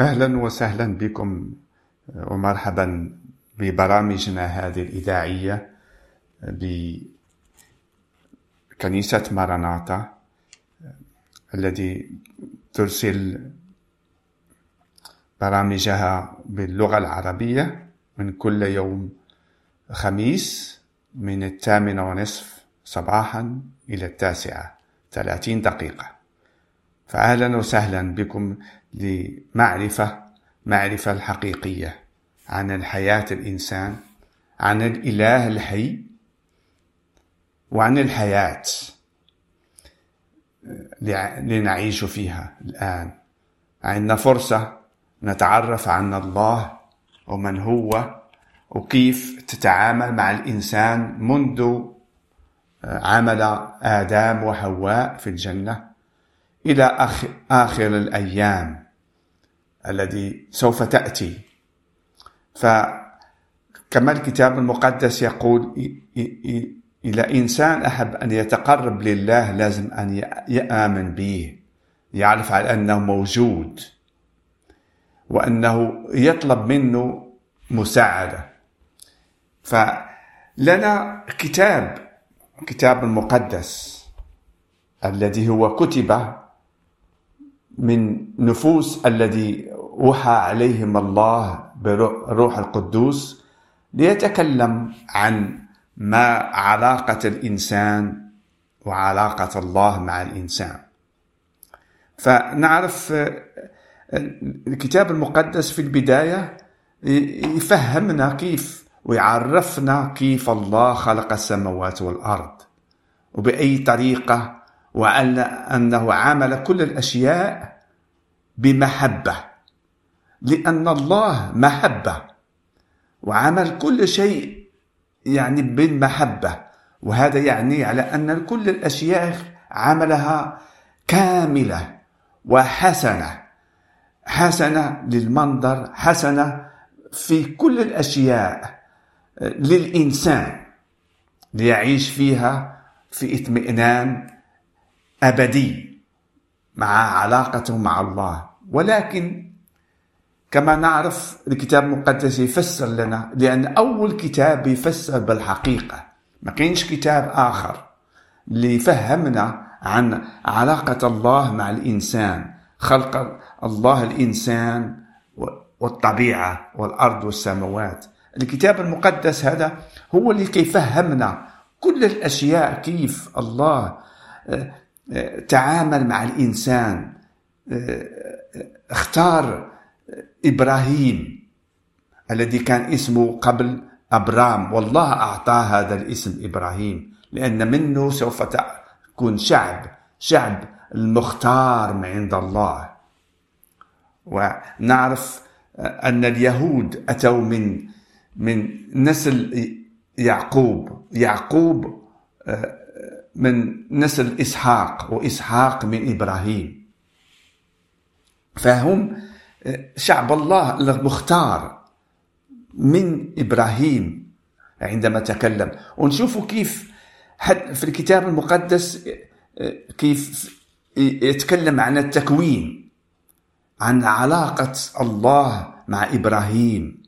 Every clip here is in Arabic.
أهلا وسهلا بكم ومرحبا ببرامجنا هذه الإذاعية بكنيسة ماراناتا الذي ترسل برامجها باللغة العربية من كل يوم خميس من الثامنة ونصف صباحا إلى التاسعة ثلاثين دقيقة. فأهلا وسهلا بكم. لمعرفة معرفة الحقيقية عن الحياة الإنسان عن الإله الحي وعن الحياة لنعيش فيها الآن. عندنا فرصة نتعرف عن الله ومن هو وكيف تتعامل مع الإنسان منذ عمل آدم وحواء في الجنة. إلى آخر الأيام الذي سوف تأتي. فكما الكتاب المقدس يقول إلى إنسان أحب أن يتقرب لله لازم أن يآمن به يعرف على أنه موجود وأنه يطلب منه مساعدة. فلنا كتاب كتاب المقدس الذي هو كتب من نفوس الذي وحى عليهم الله بروح القدوس ليتكلم عن ما علاقة الإنسان وعلاقة الله مع الإنسان. فنعرف الكتاب المقدس في البداية يفهمنا كيف ويعرفنا كيف الله خلق السماوات والأرض. وبأي طريقة وأن أنه عمل كل الأشياء بمحبة لأن الله محبة وعمل كل شيء يعني بالمحبة وهذا يعني على أن كل الأشياء عملها كاملة وحسنة حسنة للمنظر حسنة في كل الأشياء للإنسان ليعيش فيها في اطمئنان أبدي مع علاقته مع الله. ولكن كما نعرف الكتاب المقدس يفسر لنا لأن أول كتاب يفسر بالحقيقة. ما كاينش كتاب آخر اللي يفهمنا عن علاقة الله مع الإنسان خلق الله الإنسان والطبيعة والأرض والسماوات. الكتاب المقدس هذا هو اللي كيفهمنا كل الأشياء كيف الله آه، تعامل مع الإنسان آه، اختار إبراهيم الذي كان اسمه قبل أبرام. والله أعطاه هذا الاسم إبراهيم لأن منه سوف تكون شعب شعب المختار من عند الله. ونعرف أن اليهود أتوا من من نسل يعقوب. يعقوب آه، من نسل إسحاق وإسحاق من إبراهيم. فهم شعب الله المختار من إبراهيم عندما تكلم. ونشوف كيف في الكتاب المقدس كيف يتكلم عن التكوين عن علاقة الله مع إبراهيم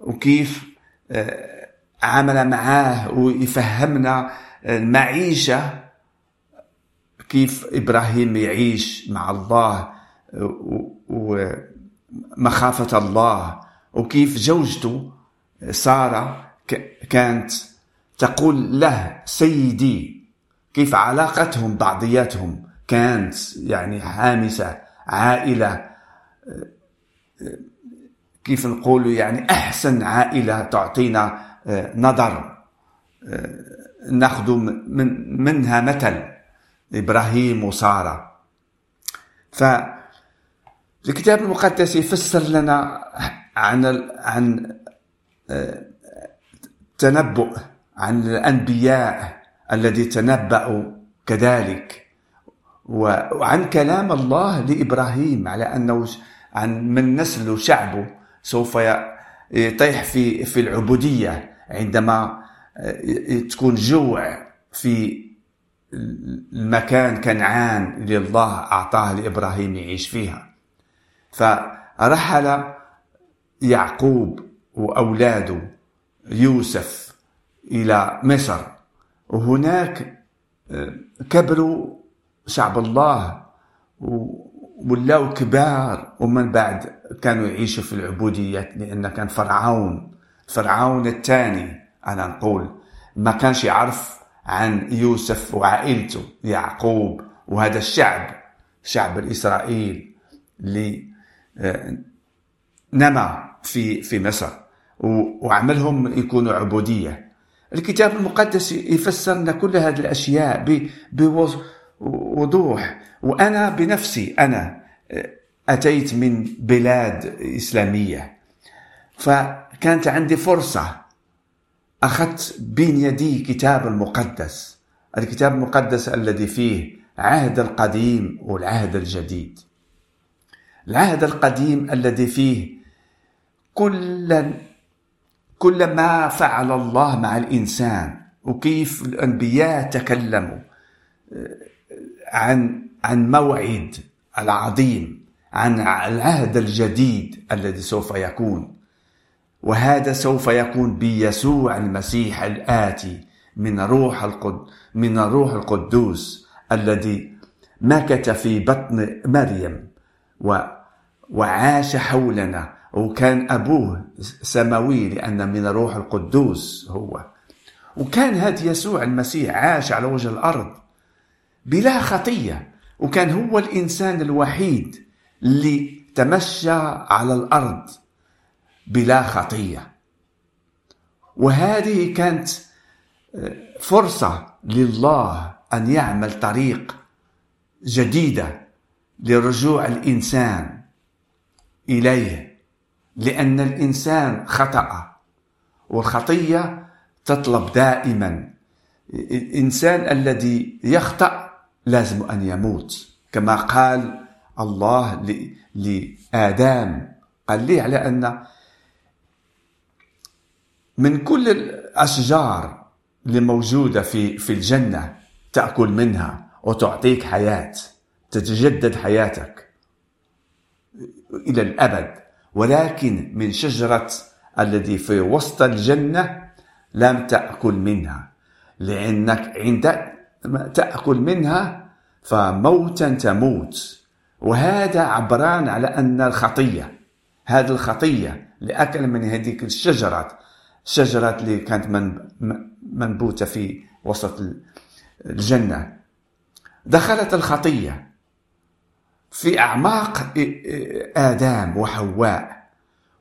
وكيف آه، عمل معاه ويفهمنا المعيشة كيف إبراهيم يعيش مع الله ومخافة الله وكيف زوجته سارة كانت تقول له سيدي كيف علاقتهم بعضياتهم كانت يعني حامسة عائلة كيف نقول يعني أحسن عائلة تعطينا آه، نظر. آه، ناخذ من منها مثل إبراهيم وسارة. فالكتاب المقدس يفسر لنا عن عن آه، تنبؤ عن الأنبياء الذي تنبأوا كذلك. وعن كلام الله لإبراهيم على أنه عن من نسل شعبه سوف يطيح في في العبودية عندما تكون جوع في المكان كنعان اللي الله أعطاه لإبراهيم يعيش فيها. ف رحل يعقوب وأولاده يوسف إلى مصر وهناك آه، كبروا شعب الله ولاو كبار ومن بعد كانوا يعيشوا في العبودية لأن كان فرعون فرعون الثاني. أنا نقول ما كانش يعرف عن يوسف وعائلته يعقوب وهذا الشعب شعب الإسرائيل اللي آه، نما في في مصر وعملهم يكونوا عبودية. الكتاب المقدس يفسر لنا كل هذه الأشياء بوضوح وأنا بنفسي أنا آه، أتيت من بلاد إسلامية. فكانت عندي فرصة أخذت بين يدي كتاب المقدس الكتاب المقدس الذي فيه عهد القديم والعهد الجديد. العهد القديم الذي فيه كل كل ما فعل الله مع الإنسان وكيف الأنبياء تكلموا آه، عن عن موعد العظيم عن العهد الجديد الذي سوف يكون. وهذا سوف يكون بيسوع المسيح الآتي من روح القد من الروح القدوس الذي مكث في بطن مريم و وعاش حولنا وكان أبوه سماوي لأن من الروح القدوس هو. وكان هذا يسوع المسيح عاش على وجه الأرض بلا خطية وكان هو الإنسان الوحيد اللي تمشى على الأرض. بلا خطية. وهذه كانت آه، فرصة لله أن يعمل طريق جديدة لرجوع الإنسان إليه لأن الإنسان خطأ والخطية تطلب دائما. الإنسان الذي يخطأ لازم أن يموت كما قال الله لآدم قال لي على أن من كل الأشجار اللي موجودة في في الجنة تأكل منها وتعطيك حياة تتجدد حياتك إلى الأبد. ولكن من شجرة الذي في وسط الجنة لم تأكل منها لأنك عند تأكل منها فموتا تموت. وهذا عبران على أن الخطية هذه الخطية لأكل من هذيك الشجرة الشجرة اللي كانت من منبوتة في وسط الجنة. دخلت الخطية في أعماق آدم وحواء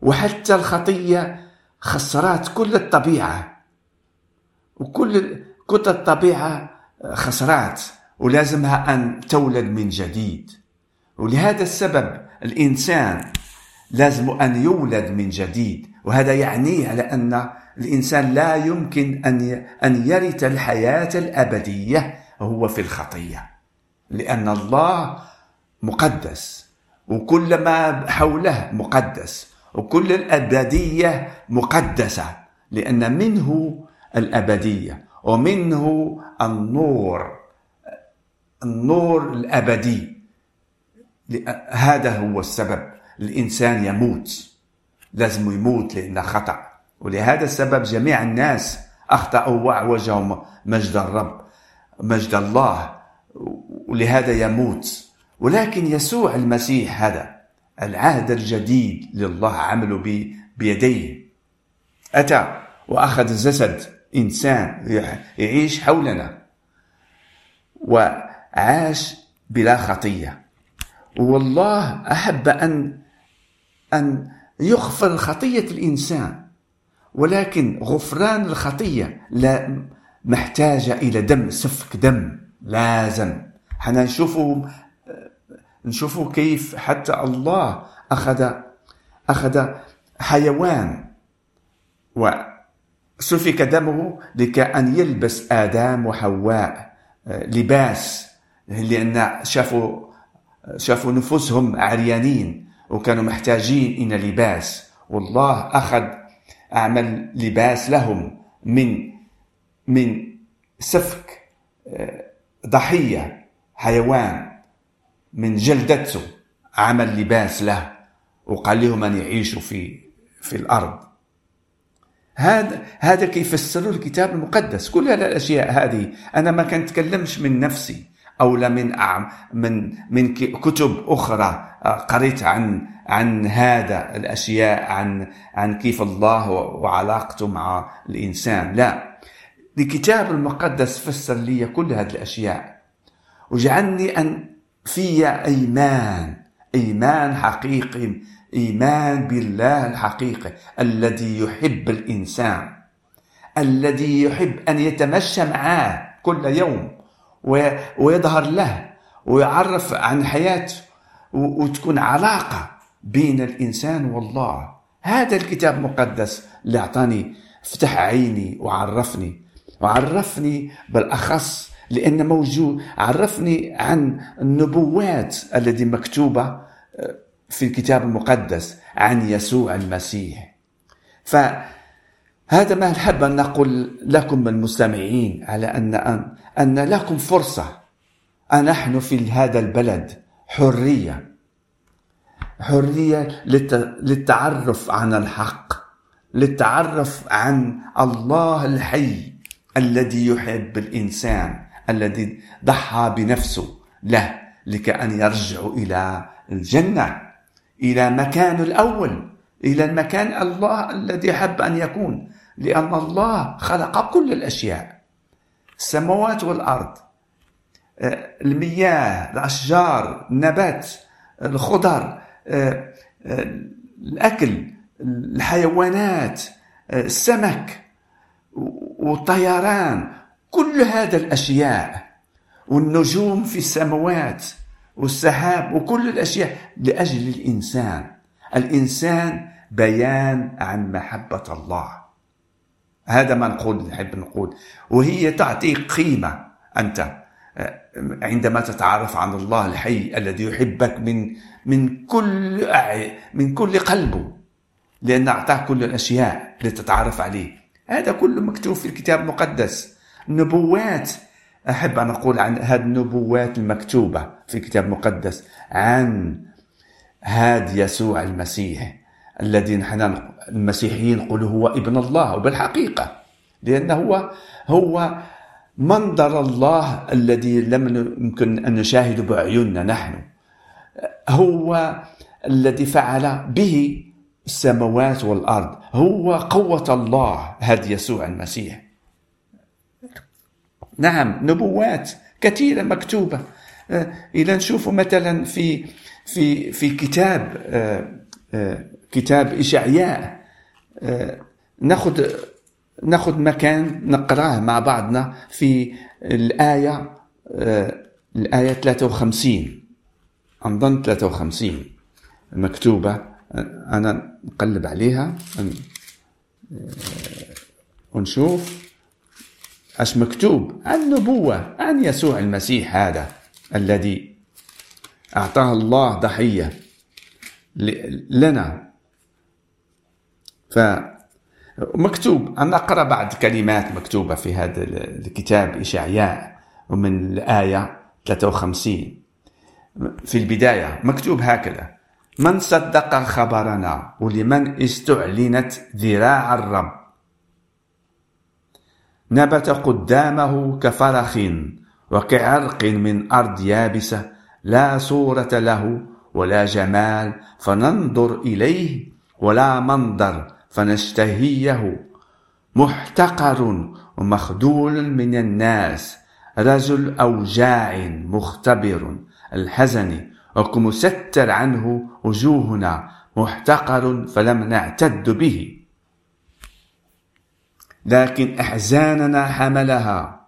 وحتى الخطية خسرت كل الطبيعة وكل كل الطبيعة خسرات ولازمها أن تولد من جديد. ولهذا السبب الإنسان لازم أن يولد من جديد. وهذا يعني على أن الإنسان لا يمكن أن أن يرث الحياة الأبدية هو في الخطية. لأن الله مقدس وكل ما حوله مقدس وكل الأبدية مقدسة. لأن منه الأبدية ومنه النور النور الأبدي. هذا هو السبب. الإنسان يموت. لازم يموت لأنه خطأ. ولهذا السبب جميع الناس أخطأوا وأعوجهم مجد الرب مجد الله ولهذا يموت. ولكن يسوع المسيح هذا العهد الجديد لله عمله بيديه. أتى وأخذ جسد إنسان يعيش حولنا وعاش بلا خطية. والله أحب أن أن يغفر خطية الإنسان ولكن غفران الخطية لا محتاجة إلى دم سفك دم لازم. حنا نشوفوا نشوفوا كيف حتى الله أخذ أخذ حيوان وسفك دمه لكي أن يلبس آدم وحواء لباس لأن شافوا شافوا نفوسهم عريانين. وكانوا محتاجين إلى لباس. والله أخذ أعمل لباس لهم من من سفك آه، ضحية حيوان من جلدته. عمل لباس له وقال لهم أن يعيشوا في في الأرض. هذا هذا كيفسر الكتاب المقدس. كل الأشياء هذه. أنا ما كنتكلمش من نفسي. أو لا من من من كتب أخرى آه، قريت عن عن هذا الأشياء عن عن كيف الله وعلاقته مع الإنسان. لا. الكتاب المقدس فسر لي كل هذه الأشياء وجعلني أن في أيمان أيمان حقيقي إيمان بالله الحقيقي الذي يحب الإنسان الذي يحب أن يتمشى معاه كل يوم. ويظهر له ويعرف عن حياته وتكون علاقة بين الإنسان والله. هذا الكتاب المقدس اللي أعطاني فتح عيني وعرفني. وعرفني بالأخص لأن موجود عرفني عن النبوات التي مكتوبة في الكتاب المقدس عن يسوع المسيح. فهذا ما نحب أن نقول لكم المستمعين على أن أن لكم فرصة. نحن في هذا البلد حرية. حرية للتعرف عن الحق للتعرف عن الله الحي الذي يحب الإنسان الذي ضحى بنفسه له لكأن يرجع إلى الجنة إلى مكان الأول إلى المكان الله الذي حب أن يكون. لأن الله خلق كل الأشياء. السماوات والأرض آه، المياه الأشجار النبات الخضر آه، آه، الأكل الحيوانات السمك والطيران كل هذا الأشياء. والنجوم في السماوات والسحاب وكل الأشياء لأجل الإنسان. الإنسان بيان عن محبة الله. هذا ما نقول نحب نقول. وهي تعطي قيمة. أنت آه، عندما تتعرف عن الله الحي الذي يحبك من من كل من كل قلبه لأن أعطاك كل الأشياء لتتعرف عليه. هذا كله مكتوب في الكتاب المقدس. نبوات أحب أن أقول عن هذه النبوات المكتوبة في الكتاب المقدس عن هاد يسوع المسيح الذي نحن المسيحيين نقول هو ابن الله وبالحقيقة لأنه هو هو منظر الله الذي لم يمكن أن نشاهده بأعيننا نحن. هو الذي فعل به السماوات والأرض. هو قوة الله هذا يسوع المسيح. نعم نبوات كثيرة مكتوبة. إذا نشوف مثلا في في في كتاب آه، آه، كتاب إشعياء. ناخذ ناخذ مكان نقراه مع بعضنا في الآية الآية 53 أظن 53 مكتوبة. أنا نقلب عليها. ونشوف. أش مكتوب؟ النبوة. عن يسوع المسيح هذا الذي أعطاه الله ضحية لنا. فمكتوب أنا أقرأ بعض كلمات مكتوبة في هذا الكتاب إشعياء ومن الآية 53 في البداية مكتوب هكذا من صدق خبرنا ولمن استعلنت ذراع الرب. نبت قدامه كفرخ وكعرق من أرض يابسة لا صورة له ولا جمال فننظر إليه ولا منظر فنشتهيه محتقر ومخذول من الناس رجل أوجاع مختبر. الحزن وكمستر عنه وجوهنا محتقر فلم نعتد به. لكن أحزاننا حملها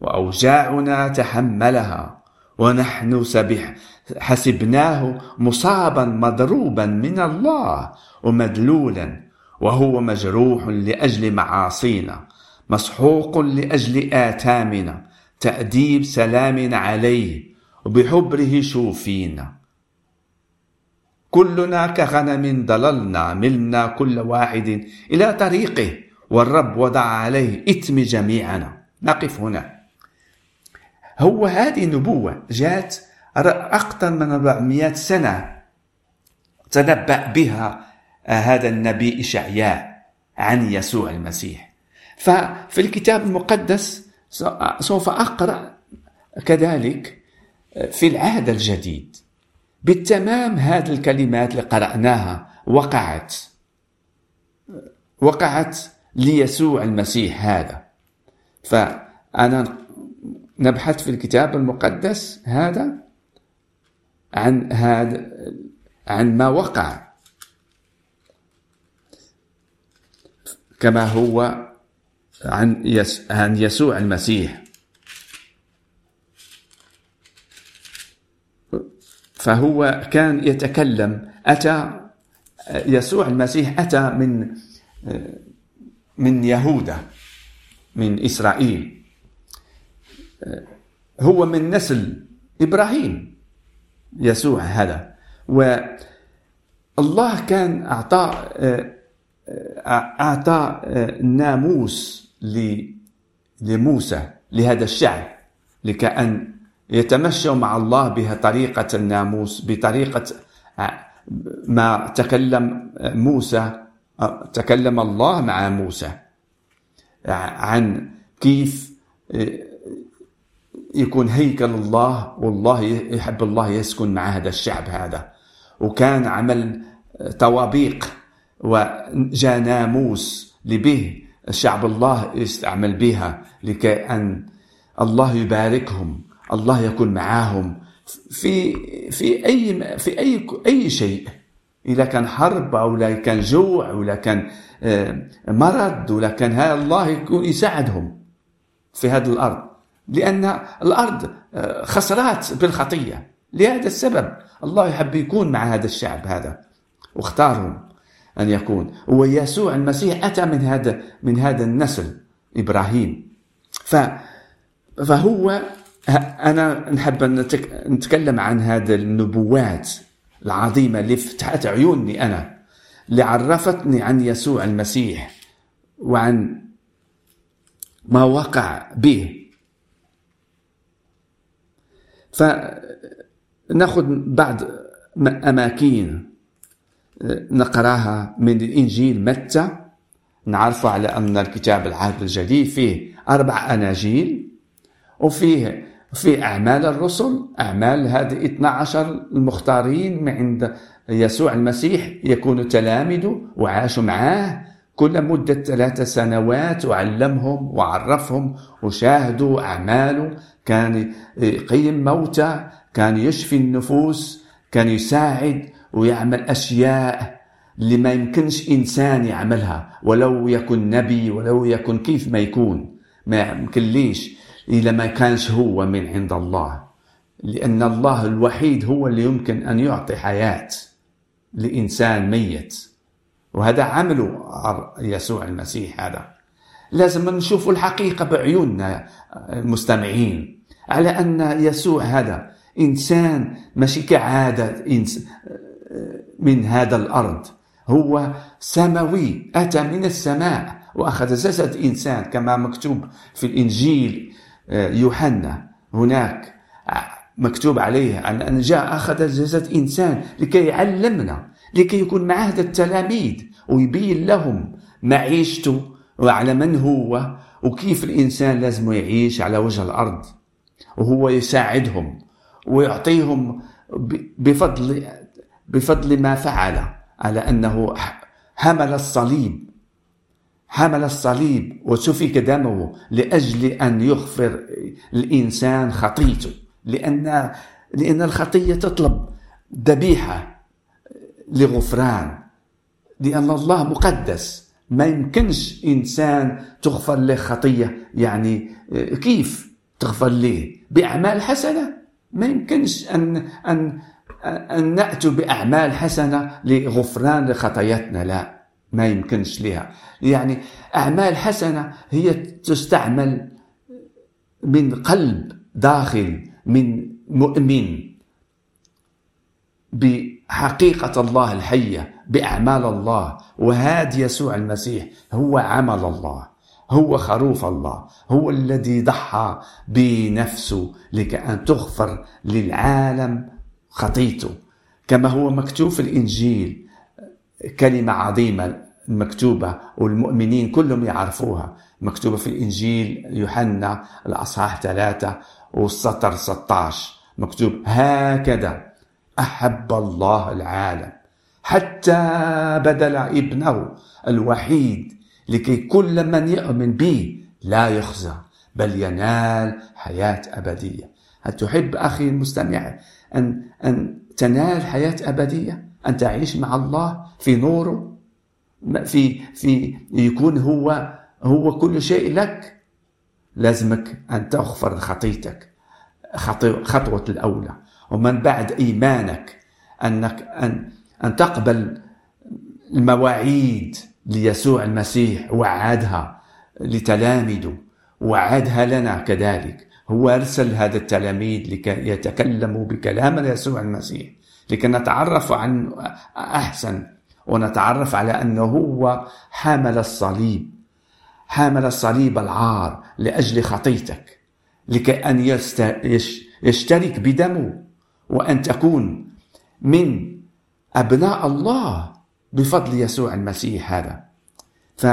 وأوجاعنا تحملها ونحن سبح حسبناه مصابا مضروبا من الله ومدلولا وهو مجروح لأجل معاصينا مسحوق لأجل آثامنا تأديب سلام عليه وبحبره شوفينا. كلنا كغنم ضللنا ملنا كل واحد إلى طريقه والرب وضع عليه إثم جميعنا. نقف هنا. هو هذه نبوة جاءت أكثر من 400 سنة تنبأ بها هذا النبي إشعياء عن يسوع المسيح. ففي الكتاب المقدس سوف أقرأ كذلك في العهد الجديد. بالتمام هذه الكلمات اللي قرأناها وقعت. وقعت ليسوع المسيح هذا. فأنا نبحث في الكتاب المقدس هذا عن هذا عن ما وقع. كما هو عن عن يسوع المسيح. فهو كان يتكلم أتى يسوع المسيح أتى من من يهوذا من إسرائيل. هو من نسل إبراهيم يسوع هذا. والله كان أعطى أعطى ناموس لموسى لهذا الشعب لكأن يتمشوا مع الله بها طريقة الناموس بطريقة ما تكلم موسى تكلم الله مع موسى عن كيف يكون هيكل الله والله يحب الله يسكن مع هذا الشعب هذا. وكان عمل طوابيق وجاء ناموس لبه. شعب الله يستعمل بها لكي أن الله يباركهم الله يكون معاهم. في في أي في أي أي شيء إذا كان حرب أو لا كان جوع ولا كان آه، مرض ولا كان الله يكون يساعدهم في هذه الأرض. لأن الأرض آه، خسرات بالخطية. لهذا السبب الله يحب يكون مع هذا الشعب هذا واختارهم. أن يكون. ويسوع المسيح أتى من هذا من هذا النسل إبراهيم. ف فهو أنا نحب نتكلم عن هذه النبوات العظيمة اللي فتحت عيوني أنا اللي عرفتني عن يسوع المسيح وعن ما وقع به. فناخذ بعض أماكن. نقراها من الإنجيل متى؟ نعرف على أن الكتاب العهد الجديد فيه أربع أناجيل وفيه في أعمال الرسل أعمال هذه 12 المختارين من عند يسوع المسيح يكونوا تلامذه وعاشوا معاه كل مدة ثلاث سنوات وعلمهم وعرفهم وشاهدوا أعماله. كان يقيم موتى كان يشفي النفوس كان يساعد ويعمل أشياء اللي ما يمكنش إنسان يعملها ولو يكن نبي ولو يكن كيف ما يكون. ما يمكن ليش؟ إذا ما كانش هو من عند الله. لأن الله الوحيد هو اللي يمكن أن يعطي حياة لإنسان ميت. وهذا عمله يسوع المسيح هذا. لازم نشوف الحقيقة بعيوننا المستمعين. على أن يسوع هذا إنسان ماشي كعادة من هذا الأرض. هو سماوي أتى من السماء وأخذ جسد إنسان كما مكتوب في الإنجيل يوحنا. هناك مكتوب عليه أن جاء أخذ جسد إنسان لكي يعلمنا لكي يكون معه التلاميذ ويبين لهم معيشته وعلى من هو وكيف الإنسان لازم يعيش على وجه الأرض. وهو يساعدهم ويعطيهم بفضل بفضل ما فعل على أنه حمل الصليب. حمل الصليب وسفك دمه لأجل أن يغفر الإنسان خطيته. لأن لأن الخطية تطلب ذبيحة لغفران. لأن الله مقدس. ما يمكنش إنسان تغفر له خطية. يعني كيف تغفر له بأعمال حسنة. ما يمكنش أن أن أن نأتوا بأعمال حسنة لغفران لخطاياتنا. لا ما يمكنش لها يعني أعمال حسنة هي تستعمل من قلب داخل من مؤمن. بحقيقة الله الحية بأعمال الله. وهذا يسوع المسيح هو عمل الله هو خروف الله هو الذي ضحى بنفسه لكأن تغفر للعالم خطيته. كما هو مكتوب في الإنجيل كلمة عظيمة المكتوبة والمؤمنين كلهم يعرفوها. مكتوبة في الإنجيل يوحنا الأصحاح ثلاثة والسطر 16 مكتوب هكذا أحب الله العالم حتى بدل ابنه الوحيد لكي كل من يؤمن به لا يخزى بل ينال حياة أبدية. هل تحب أخي المستمع أن, أن تنال حياة أبدية أن تعيش مع الله في نوره في في يكون هو هو كل شيء لك. لازمك أن تغفر خطيتك خطوة الأولى. ومن بعد إيمانك أنك أن أن تقبل المواعيد ليسوع المسيح وعدها لتلاميذه وعدها لنا كذلك. هو أرسل هذا التلاميذ لكي يتكلموا بكلام يسوع المسيح لكي نتعرف عنه أحسن ونتعرف على أنه هو حامل الصليب حامل الصليب العار لأجل خطيتك لكي أن يشترك بدمه وأن تكون من أبناء الله بفضل يسوع المسيح هذا. ف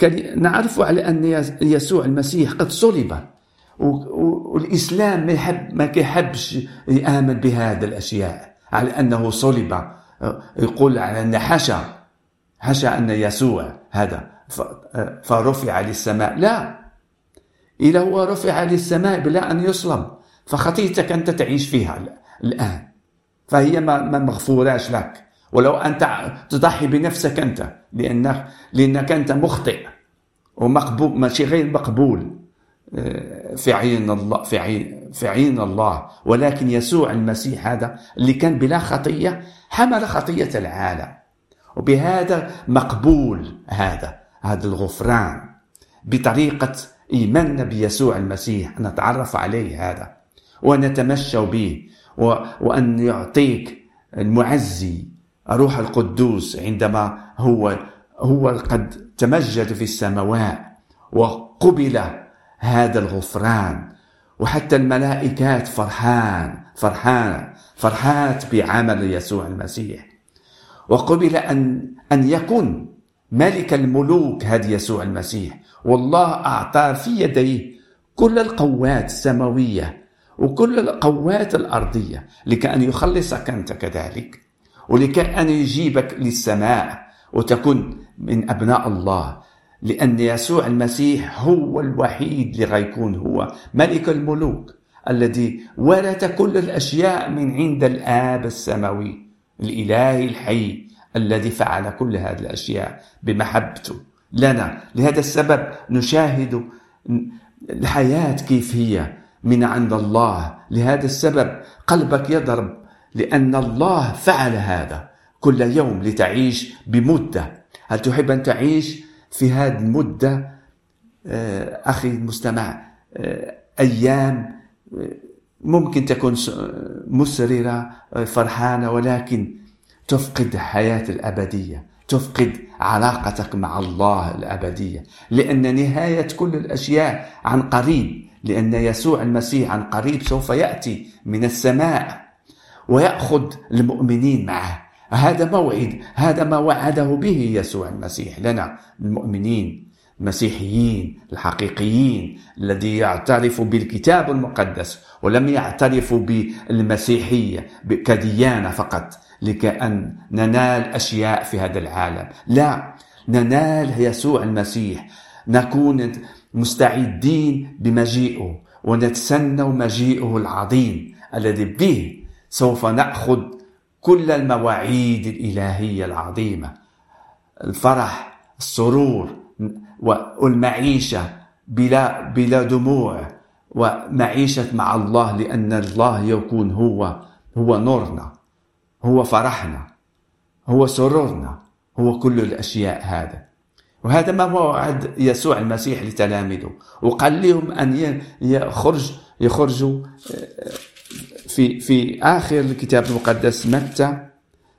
فنعرف على أن يسوع المسيح قد صلب. والإسلام ما يحب ما كيحبش يآمن بهذه الأشياء على أنه صلب. يقول على أن حشا حشا أن يسوع هذا. فرفع للسماء. لا. إذا هو رفع للسماء بلا أن يصلب. فخطيتك أنت تعيش فيها الآن. فهي ما مغفوراش لك. ولو أنت تضحي بنفسك أنت لأنك, لأنك أنت مخطئ ومقبول ماشي غير مقبول. آه، في عين الله في عين في عين الله. ولكن يسوع المسيح هذا اللي كان بلا خطية حمل خطية العالم. وبهذا مقبول هذا هذا الغفران. بطريقة إيماننا بيسوع المسيح نتعرف عليه هذا ونتمشى به وأن يعطيك المعزي. روح القدوس عندما هو هو قد تمجد في السماوات وقبل هذا الغفران وحتى الملائكات فرحان فرحان فرحات بعمل يسوع المسيح. وقبل أن أن يكون ملك الملوك هذا يسوع المسيح والله أعطى في يديه كل القوات السماوية وكل القوات الأرضية لكأن يخلصك أنت كذلك. ولكأن يجيبك للسماء وتكون من أبناء الله لأن يسوع المسيح هو الوحيد اللي غيكون هو ملك الملوك الذي ورث كل الأشياء من عند الآب السماوي الإله الحي الذي فعل كل هذه الأشياء بمحبته لنا. لهذا السبب نشاهد الحياة كيف هي من عند الله. لهذا السبب قلبك يضرب لأن الله فعل هذا كل يوم لتعيش بمدة. هل تحب أن تعيش في هذه المدة؟ آه، أخي المستمع آه، أيام آه، ممكن تكون مسررة فرحانة ولكن تفقد حياة الأبدية تفقد علاقتك مع الله الأبدية. لأن نهاية كل الأشياء عن قريب لأن يسوع المسيح عن قريب سوف يأتي من السماء. ويأخذ المؤمنين معه. هذا موعد هذا ما وعده به يسوع المسيح لنا المؤمنين المسيحيين الحقيقيين الذي يعترف بالكتاب المقدس ولم يعترف بالمسيحية كديانة فقط لكأن ننال أشياء في هذا العالم. لا ننال يسوع المسيح. نكون مستعدين بمجيئه ونتسنى مجيئه العظيم الذي به سوف نأخذ كل المواعيد الإلهية العظيمة. الفرح السرور والمعيشة بلا بلا دموع ومعيشة مع الله لأن الله يكون هو هو نورنا هو فرحنا هو سرورنا هو كل الأشياء هذا. وهذا ما وعد يسوع المسيح لتلاميذه وقال لهم ان يخرج يخرجوا آه، في في آخر الكتاب المقدس متى؟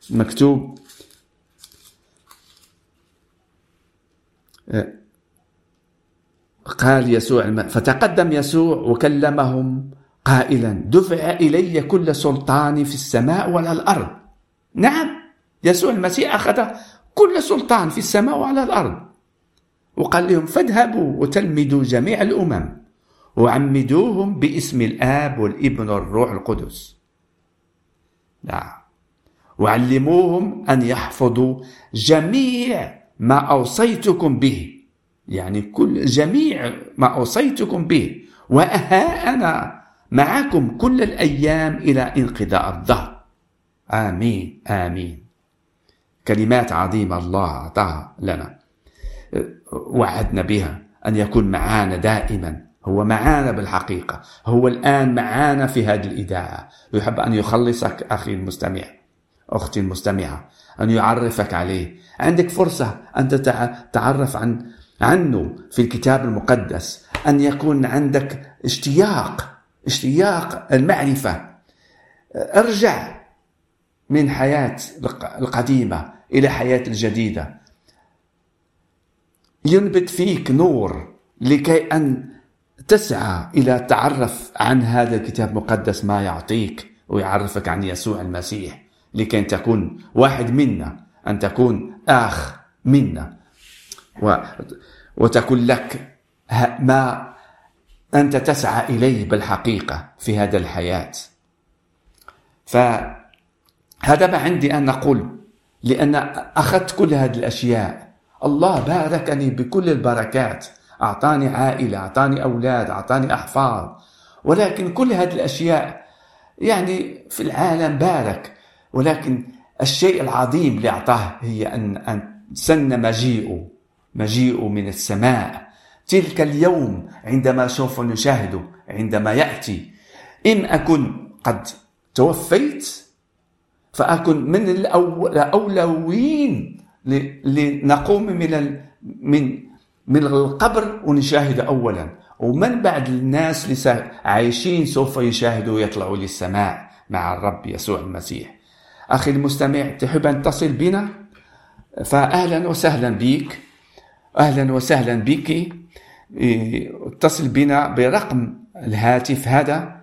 مكتوب. آه، قال يسوع فتقدم يسوع وكلمهم قائلا دفع إلي كل سلطان في السماء وعلى الأرض. نعم يسوع المسيح أخذ كل سلطان في السماء وعلى الأرض. وقال لهم فاذهبوا وتلمذوا جميع الأمم. وعمدوهم باسم الآب والابن والروح القدس. نعم. وعلموهم أن يحفظوا جميع ما أوصيتكم به. يعني كل جميع ما أوصيتكم به. وأها أنا معكم كل الأيام إلى انقضاء الظهر آمين آمين. كلمات عظيمة الله أعطاها لنا. وعدنا بها أن يكون معنا دائما. هو معانا بالحقيقة. هو الآن معانا في هذه الإذاعة يحب أن يخلصك أخي المستمع أختي المستمعة أن يعرفك عليه. عندك فرصة أن تتعرف عن عنه في الكتاب المقدس أن يكون عندك اشتياق اشتياق المعرفة. ارجع من حياة القديمة إلى حياة الجديدة. ينبت فيك نور لكي أن تسعى إلى التعرف عن هذا الكتاب المقدس ما يعطيك ويعرفك عن يسوع المسيح لكي تكون واحد منا أن تكون آخ منا. و وتكون لك ما أنت تسعى إليه بالحقيقة في هذا الحياة. فهذا ما عندي أن أقول لأن أخذت كل هذه الأشياء. الله باركني بكل البركات. أعطاني عائلة أعطاني أولاد أعطاني أحفاد. ولكن كل هذه الأشياء يعني في العالم بارك. ولكن الشيء العظيم اللي أعطاه هي أن, أن سن مجيئه مجيئه من السماء. تلك اليوم عندما سوف نشاهده عندما يأتي. إن أكن قد توفيت فأكن من الأولوين لنقوم من من من القبر ونشاهد أولا. ومن بعد الناس اللي عايشين سوف يشاهدوا يطلعوا للسماء مع الرب يسوع المسيح. أخي المستمع تحب أن تصل بنا؟ فأهلا وسهلا بك أهلا وسهلا بك إيه، اتصل بنا برقم الهاتف هذا.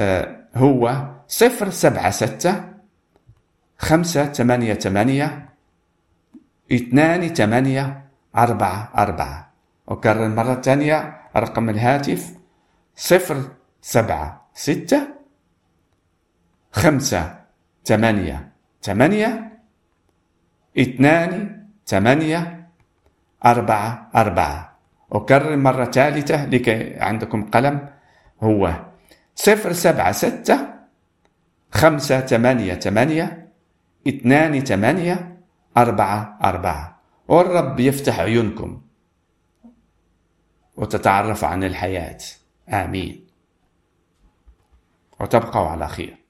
آه، هو 076 588 28 أربعة أربعة. أكرر مرة ثانية رقم الهاتف صفر سبعة ستة خمسة ثمانية ثمانية اثنان ثمانية أربعة أربعة. أكرر مرة ثالثة لكي عندكم قلم هو صفر سبعة ستة خمسة ثمانية ثمانية اثنان ثمانية أربعة أربعة. والرب يفتح عيونكم وتتعرف عن الحياة. آمين. وتبقوا على خير.